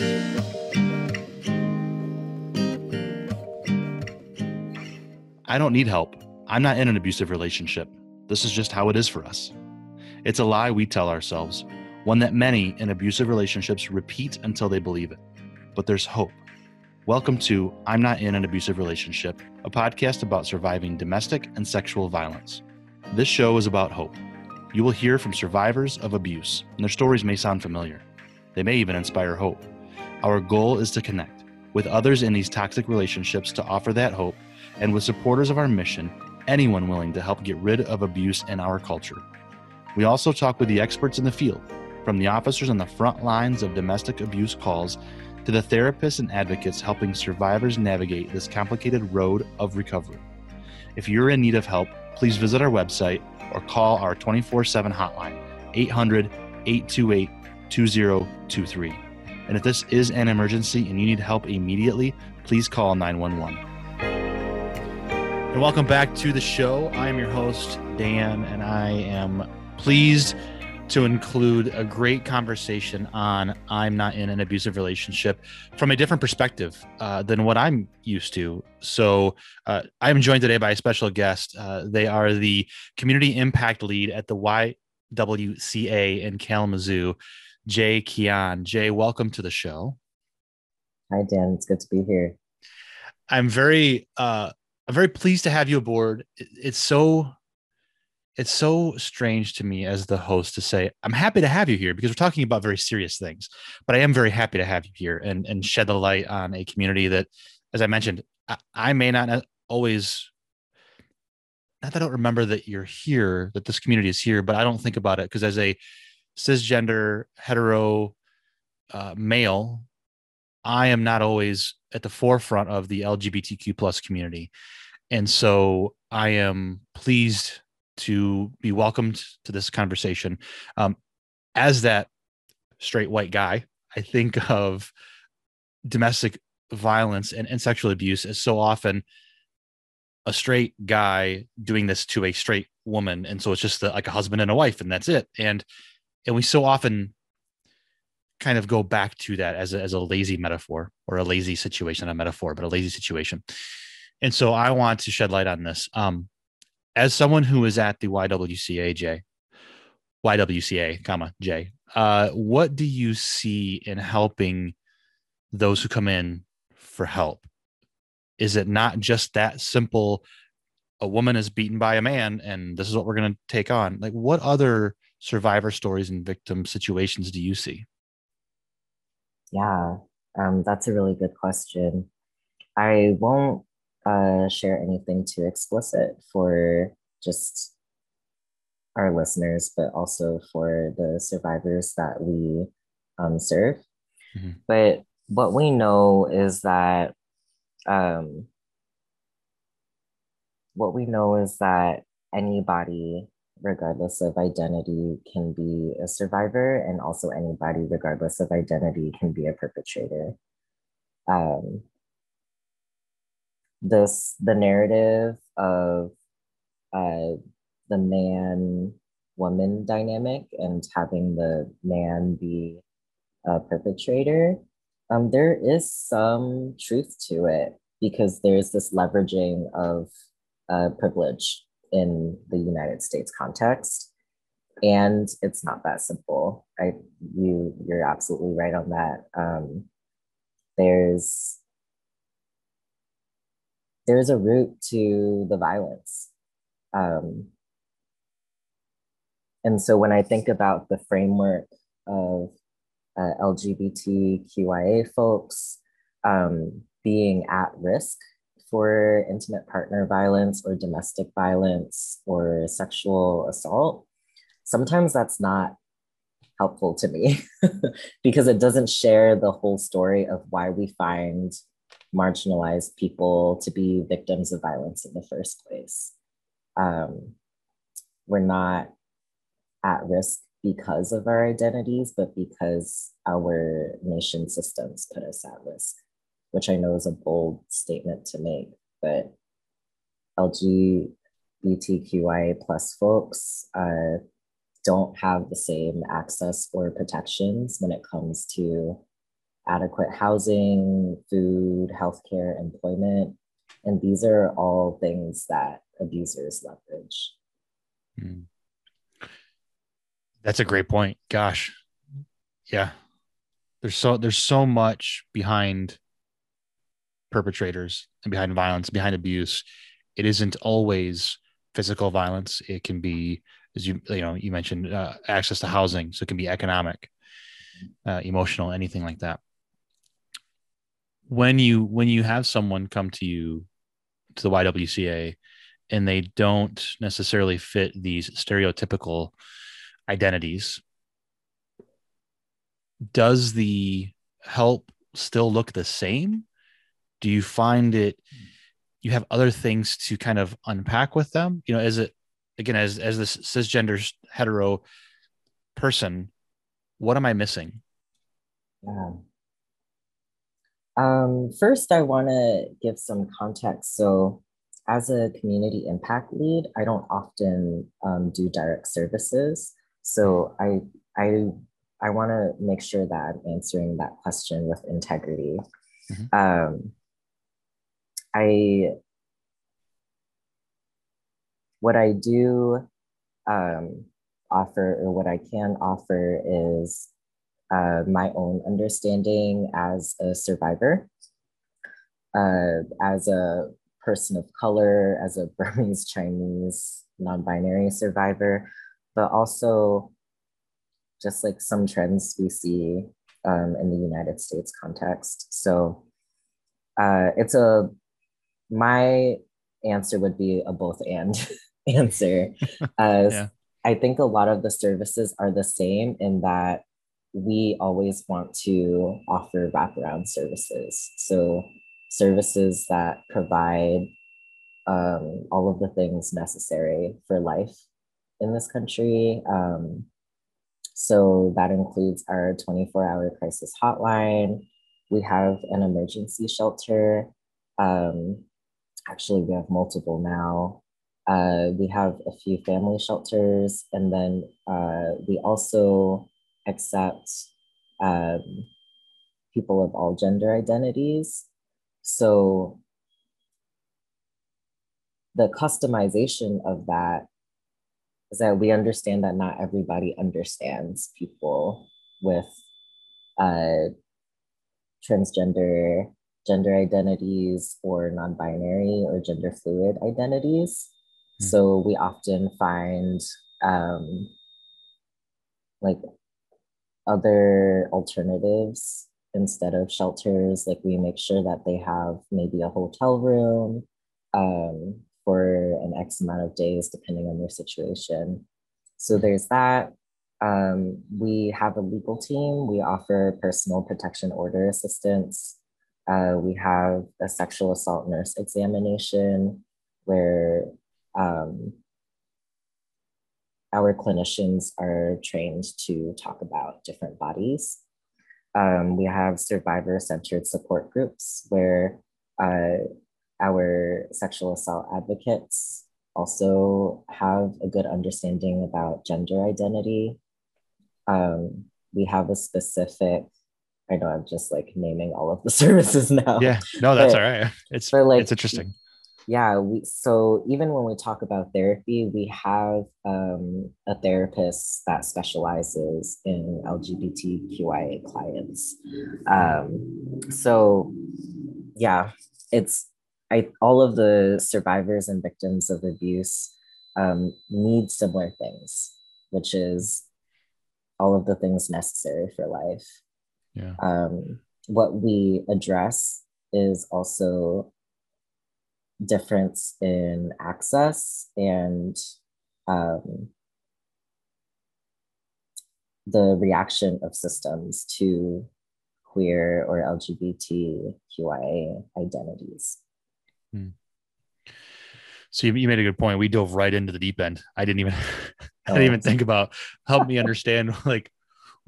I don't need help. I'm not in an abusive relationship. This is just how it is for us. It's a lie we tell ourselves, one that many in abusive relationships repeat until they believe it. But there's hope. Welcome to I'm Not in an Abusive Relationship, a podcast about surviving domestic and sexual violence. This show is about hope. You will hear from survivors of abuse, and their stories may sound familiar. They may even inspire hope. Our goal is to connect with others in these toxic relationships to offer that hope and with supporters of our mission, anyone willing to help get rid of abuse in our culture. We also talk with the experts in the field, from the officers on the front lines of domestic abuse calls to the therapists and advocates helping survivors navigate this complicated road of recovery. If you're in need of help, please visit our website or call our 24 7 hotline, 800 828 2023. And if this is an emergency and you need help immediately, please call 911. And welcome back to the show. I am your host, Dan, and I am pleased to include a great conversation on I'm not in an abusive relationship from a different perspective uh, than what I'm used to. So uh, I'm joined today by a special guest. Uh, they are the community impact lead at the YWCA in Kalamazoo, Jay Keon. Jay, welcome to the show. Hi, Dan. It's good to be here. I'm very uh, I'm very pleased to have you aboard. It's so it's so strange to me as the host to say I'm happy to have you here because we're talking about very serious things. But I am very happy to have you here and and shed the light on a community that, as I mentioned, I, I may not always. Not that I don't remember that you're here, that this community is here, but I don't think about it because as a cisgender hetero uh, male, I am not always at the forefront of the LGBTQ plus community. And so I am pleased to be welcomed to this conversation. Um, as that straight white guy, I think of domestic violence and, and sexual abuse as so often a straight guy doing this to a straight woman. And so it's just the, like a husband and a wife, and that's it. And and we so often kind of go back to that as a, as a lazy metaphor or a lazy situation, not a metaphor, but a lazy situation. And so I want to shed light on this. Um, as someone who is at the YWCA, Jay, YWCA, comma Jay, uh, what do you see in helping those who come in for help? Is it not just that simple? A woman is beaten by a man, and this is what we're going to take on. Like, what other survivor stories and victim situations do you see? Yeah, um, that's a really good question. I won't uh, share anything too explicit for just our listeners, but also for the survivors that we um, serve. Mm-hmm. But what we know is that um, what we know is that anybody, regardless of identity, can be a survivor, and also anybody, regardless of identity, can be a perpetrator. Um, this the narrative of uh, the man woman dynamic and having the man be a perpetrator um, there is some truth to it because there's this leveraging of uh, privilege in the united states context. And it's not that simple. I you you're absolutely right on that. Um, there's there's a root to the violence. Um, and so when I think about the framework of uh, LGBTQIA folks um, being at risk for intimate partner violence or domestic violence or sexual assault, sometimes that's not helpful to me because it doesn't share the whole story of why we find marginalized people to be victims of violence in the first place. Um, we're not at risk because of our identities, but because our nation systems put us at risk, which I know is a bold statement to make, but LGBTQI plus folks uh, don't have the same access or protections when it comes to adequate housing, food, healthcare, employment. And these are all things that abusers leverage. Hmm. That's a great point. Gosh. Yeah. There's so there's so much behind perpetrators and behind violence, behind abuse. It isn't always physical violence. It can be, as you you know, you mentioned uh, access to housing, so it can be economic, uh, emotional, anything like that. When you when you have someone come to you to the YWCA and they don't necessarily fit these stereotypical identities, does the help still look the same? Do you find it you have other things to kind of unpack with them? You know, as it again as as this cisgender hetero person, what am I missing? Yeah. Um, first, I want to give some context. So, as a community impact lead, I don't often um, do direct services. So, I I I want to make sure that I'm answering that question with integrity. Mm-hmm. Um, I what I do um, offer or what I can offer is uh, my own understanding as a survivor, uh, as a person of color, as a Burmese Chinese non binary survivor, but also just like some trends we see um, in the United States context. So uh, it's a, my answer would be a both and answer. As yeah. I think a lot of the services are the same in that we always want to offer wraparound services. So, services that provide um, all of the things necessary for life in this country. Um, so, that includes our 24 hour crisis hotline. We have an emergency shelter. Um, actually, we have multiple now. Uh, we have a few family shelters, and then uh, we also accept um, people of all gender identities. So the customization of that is that we understand that not everybody understands people with uh, transgender gender identities or non-binary or gender fluid identities. Mm-hmm. So we often find um, like other alternatives instead of shelters. Like we make sure that they have maybe a hotel room um, for an X amount of days, depending on their situation. So there's that. Um, we have a legal team. We offer personal protection order assistance. Uh, we have a sexual assault nurse examination where um, our clinicians are trained to talk about different bodies. Um, we have survivor centered support groups where uh, our sexual assault advocates also have a good understanding about gender identity. Um, we have a specific, I know I'm just like naming all of the services now. Yeah, no, that's but, all right. It's, like, it's interesting yeah we so even when we talk about therapy we have um, a therapist that specializes in lgbtqia clients um, so yeah it's i all of the survivors and victims of abuse um, need similar things which is all of the things necessary for life yeah um, what we address is also difference in access and um, the reaction of systems to queer or LGBTQIA identities. Hmm. So you, you made a good point. We dove right into the deep end. I didn't even I didn't even think about help me understand like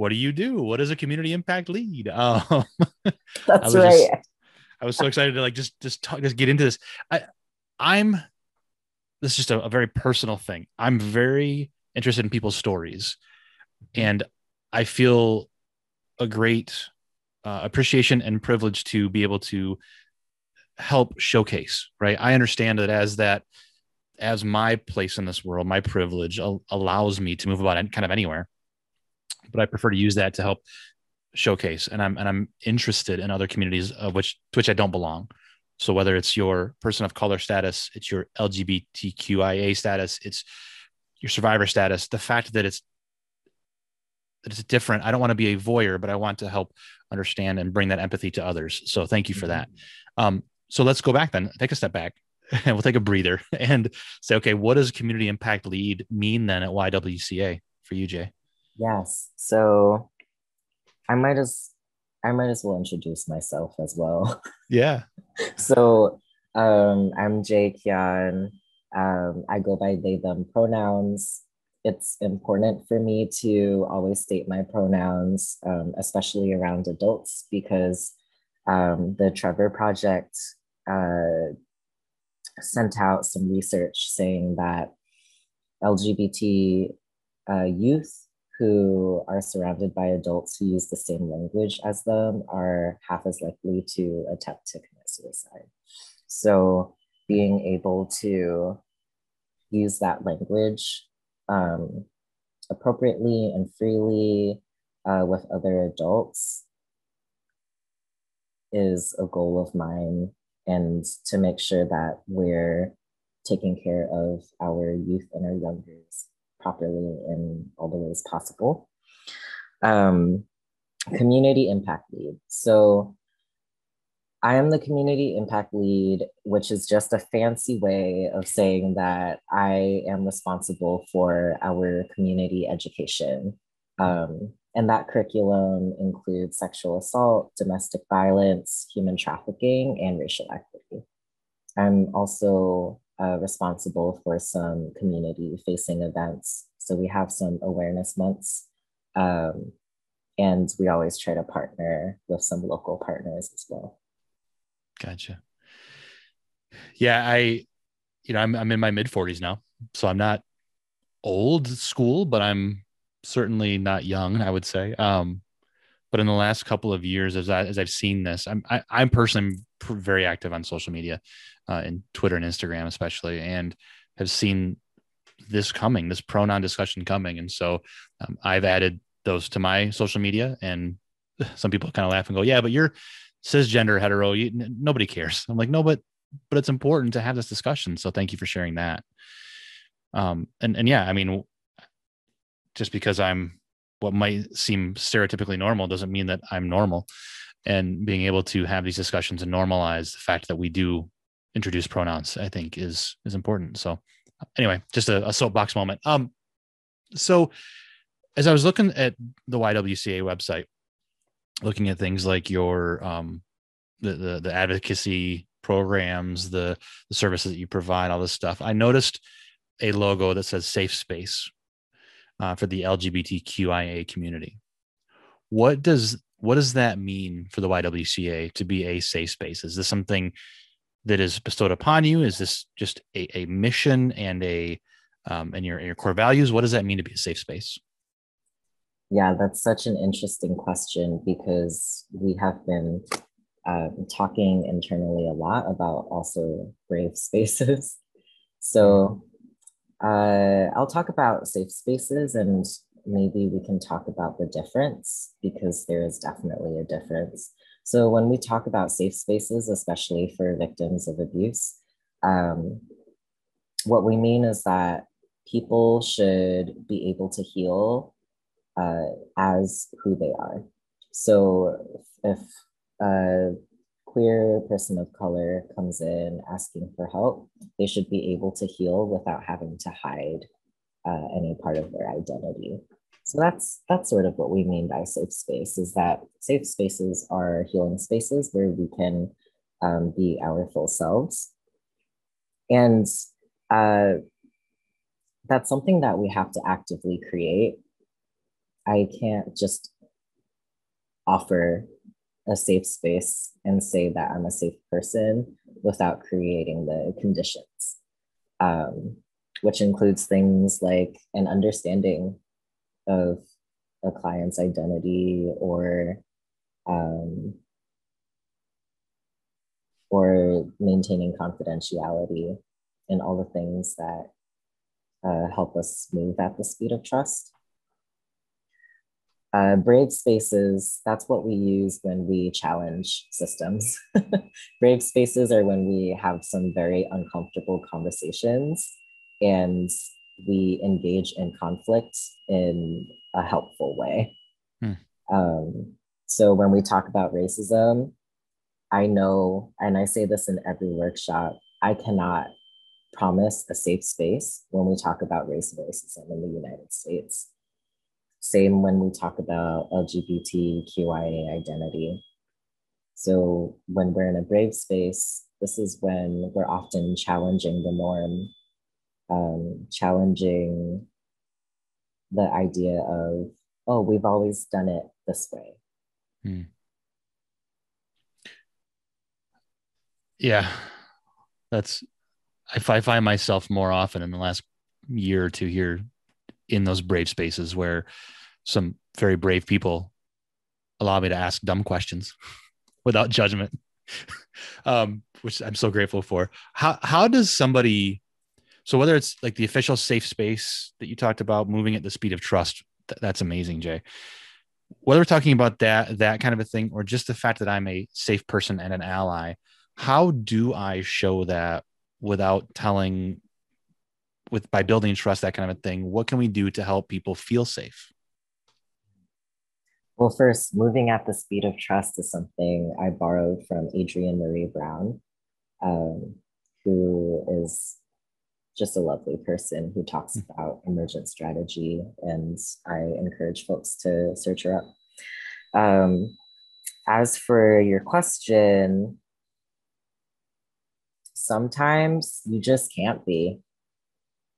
what do you do? What is a community impact lead? Um, That's right. Just, I was so excited to like just just talk, just get into this. I I'm this is just a, a very personal thing. I'm very interested in people's stories, and I feel a great uh, appreciation and privilege to be able to help showcase right i understand that as that as my place in this world my privilege al- allows me to move about kind of anywhere but i prefer to use that to help showcase. And i'm and i'm interested in other communities of which to which i don't belong. So whether it's your person of color status it's your lgbtqia status it's your survivor status the fact that it's that it's different. I don't want to be a voyeur but i want to help understand and bring that empathy to others. So thank you for that. Mm-hmm. um, so let's go back then. Take a step back and we'll take a breather and say okay what does community impact lead mean then at ywca for you jay yes. So i might as i might as well introduce myself as well. Yeah. So um, i'm jay kian um, i go by they them pronouns. It's important for me to always state my pronouns, um, especially around adults, because um, the Trevor Project uh, sent out some research saying that LGBT uh, youth who are surrounded by adults who use the same language as them are half as likely to attempt to commit suicide. So being able to use that language um, appropriately and freely uh, with other adults is a goal of mine and to make sure that we're taking care of our youth and our youngers properly in all the ways possible. Um, community impact lead. So I am the community impact lead, which is just a fancy way of saying that I am responsible for our community education. Um, and that curriculum includes sexual assault, domestic violence, human trafficking, and racial equity. I'm also uh, responsible for some community facing events. So we have some awareness months. Um, and we always try to partner with some local partners as well. Gotcha. Yeah, I, you know, I'm I'm in my mid 40s now, so I'm not old school, but I'm certainly not young. I would say. Um, but in the last couple of years, as I as I've seen this, I'm I, am i am personally very active on social media, uh, in Twitter and Instagram especially, and have seen this coming, this pronoun discussion coming, and so um, I've added those to my social media, and some people kind of laugh and go, "Yeah, but you're cisgender hetero you, n- nobody cares. I'm like no but but it's important to have this discussion so thank you for sharing that. Um and and yeah i mean just because i'm what might seem stereotypically normal doesn't mean that i'm normal. And being able to have these discussions and normalize the fact that we do introduce pronouns i think is is important so anyway just a, a soapbox moment um so as i was looking at the ywca website looking at things like your um, the, the, the advocacy programs, the the services that you provide, all this stuff. I noticed a logo that says "Safe Space" uh, for the LGBTQIA community. What does what does that mean for the YWCA to be a safe space? Is this something that is bestowed upon you? Is this just a, a mission and a um, and your and your core values? What does that mean to be a safe space? Yeah, that's such an interesting question because we have been uh, talking internally a lot about also brave spaces. So uh, I'll talk about safe spaces and maybe we can talk about the difference because there is definitely a difference. So when we talk about safe spaces, especially for victims of abuse, um, what we mean is that people should be able to heal uh, as who they are. So if a queer person of color comes in asking for help, they should be able to heal without having to hide uh, any part of their identity. So that's that's sort of what we mean by safe space is that safe spaces are healing spaces where we can um, be our full selves. And uh, that's something that we have to actively create I can't just offer a safe space and say that I'm a safe person without creating the conditions, um, which includes things like an understanding of a client's identity or um, or maintaining confidentiality and all the things that uh, help us move at the speed of trust. Uh, brave spaces, that's what we use when we challenge systems. brave spaces are when we have some very uncomfortable conversations and we engage in conflict in a helpful way. Hmm. Um, so when we talk about racism, I know, and I say this in every workshop, I cannot promise a safe space when we talk about race and racism in the United States. Same when we talk about LGBTQIA identity. So when we're in a brave space, this is when we're often challenging the norm, um, challenging the idea of, oh, we've always done it this way. Hmm. Yeah, that's I, find myself more often in the last year or two here in those brave spaces where some very brave people allow me to ask dumb questions without judgment, um, which I'm so grateful for. How how does somebody so whether it's like the official safe space that you talked about, moving at the speed of trust, th- that's amazing, Jay. Whether we're talking about that that kind of a thing, or just the fact that I'm a safe person and an ally, how do I show that without telling with by building trust that kind of a thing what can we do to help people feel safe well first moving at the speed of trust is something i borrowed from adrienne maree brown um, who is just a lovely person who talks mm-hmm. about emergent strategy and i encourage folks to search her up um, as for your question sometimes you just can't be,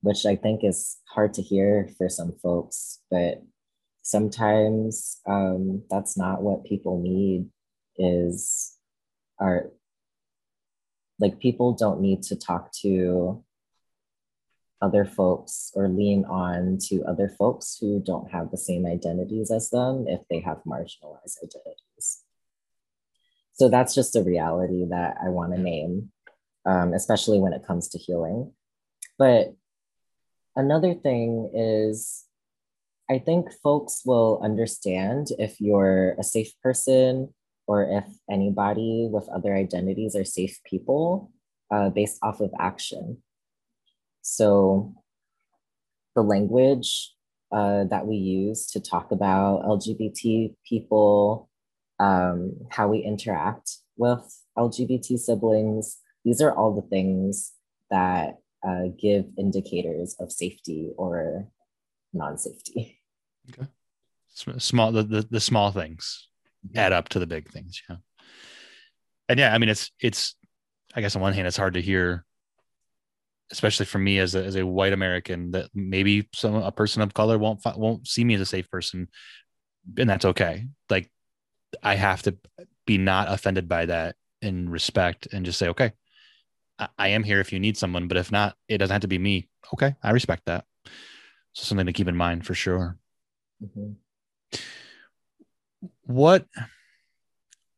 which I think is hard to hear for some folks, but sometimes um, that's not what people need is are like people don't need to talk to other folks or lean on to other folks who don't have the same identities as them if they have marginalized identities. So that's just a reality that I want to name um, especially when it comes to healing. But another thing is, I think folks will understand if you're a safe person or if anybody with other identities are safe people uh, based off of action. So the language uh, that we use to talk about LGBT people, um, how we interact with LGBT siblings, these are all the things that uh, give indicators of safety or non-safety. Okay. Small, the, the, the small things mm-hmm. add up to the big things. Yeah. And yeah, I mean, it's, it's, I guess on one hand, it's hard to hear, especially for me as a, as a white American that maybe some, a person of color won't, won't see me as a safe person and that's okay. Like I have to be not offended by that in respect and just say, okay, I am here if you need someone, but if not, it doesn't have to be me. Okay, I respect that. So something to keep in mind for sure. Mm-hmm. What?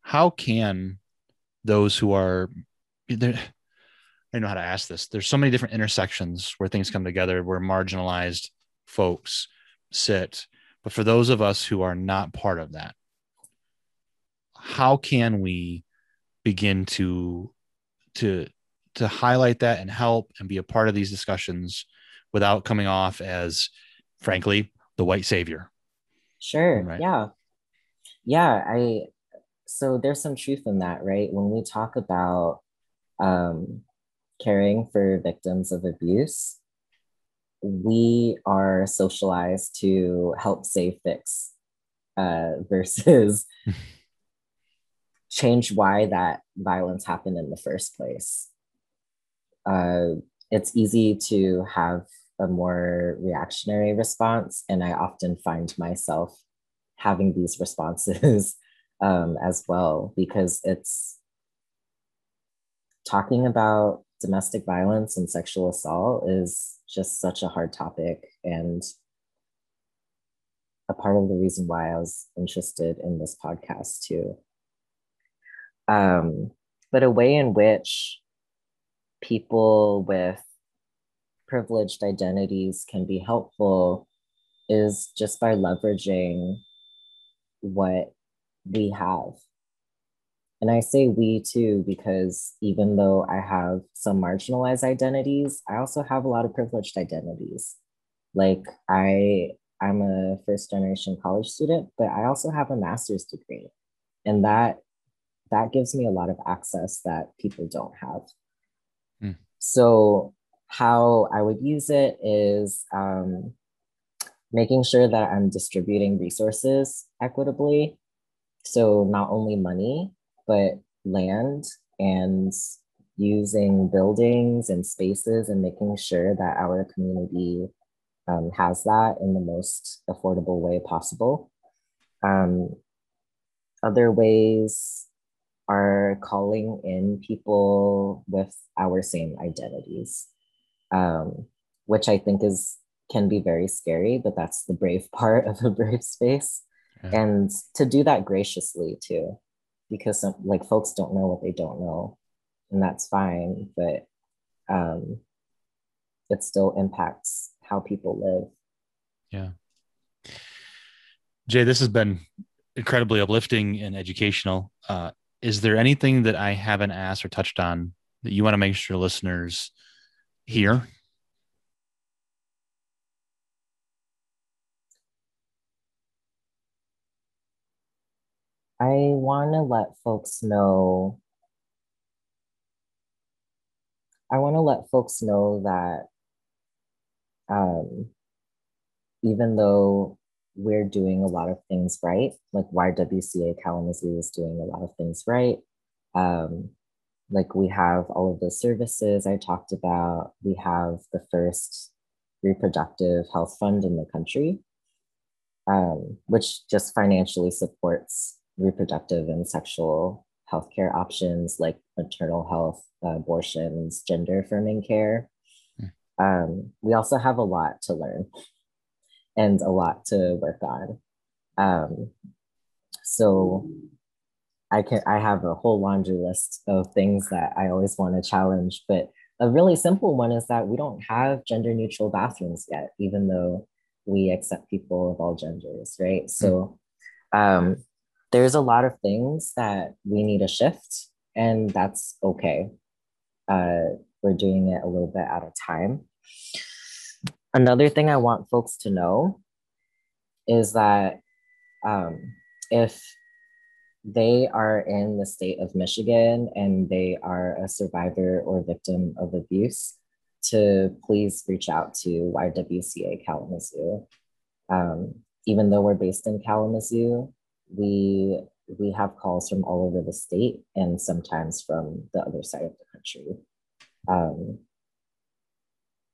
How can those who are there? I don't know how to ask this. There's so many different intersections where things come together, where marginalized folks sit. But for those of us who are not part of that, how can we begin to to to highlight that and help and be a part of these discussions without coming off as frankly the white savior sure right? yeah yeah i so there's some truth in that right when we talk about um, caring for victims of abuse we are socialized to help save fix uh, versus change why that violence happened in the first place uh, it's easy to have a more reactionary response. And I often find myself having these responses um, as well because it's talking about domestic violence and sexual assault is just such a hard topic and a part of the reason why I was interested in this podcast too. Um, but a way in which people with privileged identities can be helpful is just by leveraging what we have. And I say we too, because even though I have some marginalized identities, I also have a lot of privileged identities. Like I, I'm a first generation college student, but I also have a master's degree. And that that gives me a lot of access that people don't have. Mm. So how I would use it is um, making sure that I'm distributing resources equitably. So, not only money, but land and using buildings and spaces and making sure that our community um, has that in the most affordable way possible. Um, other ways are calling in people with our same identities, um, which I think is can be very scary, but that's the brave part of a brave space. Yeah. And to do that graciously too, because some, like folks don't know what they don't know, and that's fine, but um, it still impacts how people live. Yeah. Jay, this has been incredibly uplifting and educational. Uh, is there anything that I haven't asked or touched on that you want to make sure listeners hear I want to let folks know. I want to let folks know that um, even though we're doing a lot of things right, like YWCA Kalamazoo is doing a lot of things right. Um, like we have all of the services I talked about. We have the first reproductive health fund in the country, um, which just financially supports reproductive and sexual healthcare options like maternal health, uh, abortions, gender affirming care. Mm. Um, we also have a lot to learn and a lot to work on. Um, so I can I have a whole laundry list of things that I always want to challenge, but a really simple one is that we don't have gender neutral bathrooms yet, even though we accept people of all genders, right? So um, there's a lot of things that we need a shift, and that's okay. Uh, we're doing it a little bit at a time. Another thing I want folks to know is that um, if they are in the state of Michigan and they are a survivor or victim of abuse, to please reach out to YWCA Kalamazoo. Um, even though we're based in Kalamazoo, we we have calls from all over the state and sometimes from the other side of the country. Um,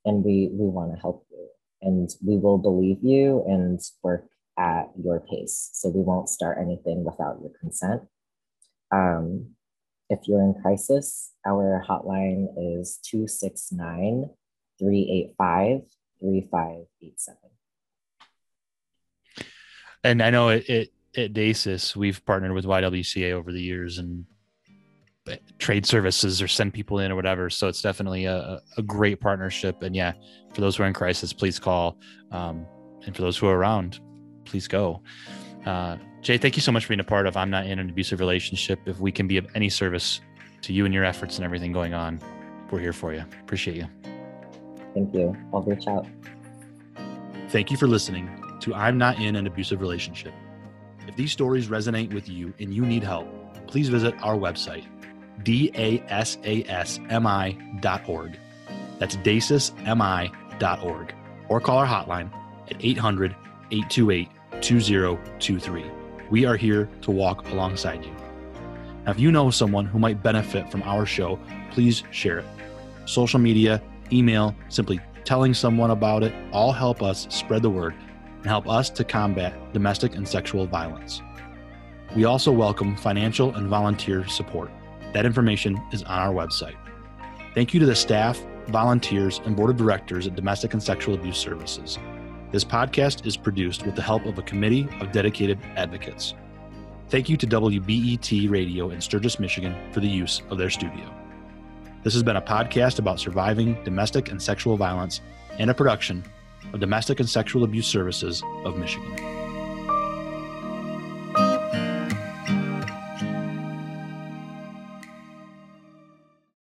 and we we want to help you and we will believe you and work at your pace. So we won't start anything without your consent. Um, if you're in crisis our hotline is 269 385 3587 and i know it, it at DASAS, we've partnered with YWCA over the years and trade services or send people in or whatever. So it's definitely a, a great partnership. And yeah, for those who are in crisis, please call. Um, and for those who are around, please go. Uh, Jay, thank you so much for being a part of I'm Not in an Abusive Relationship. If we can be of any service to you and your efforts and everything going on, we're here for you. Appreciate you. Thank you. I'll reach out. Thank you for listening to I'm Not in an Abusive Relationship. If these stories resonate with you and you need help, please visit our website, dasasmi.org. That's dasasmi.org. Or call our hotline at 800 828 2023. We are here to walk alongside you. Now, if you know someone who might benefit from our show, please share it. Social media, email, simply telling someone about it all help us spread the word and help us to combat domestic and sexual violence. We also welcome financial and volunteer support. That information is on our website. Thank you to the staff, volunteers, and board of directors at Domestic and Sexual Abuse Services. This podcast is produced with the help of a committee of dedicated advocates. Thank you to WBET Radio in Sturgis, Michigan for the use of their studio. This has been a podcast about surviving domestic and sexual violence and a production of Domestic and Sexual Abuse Services of Michigan.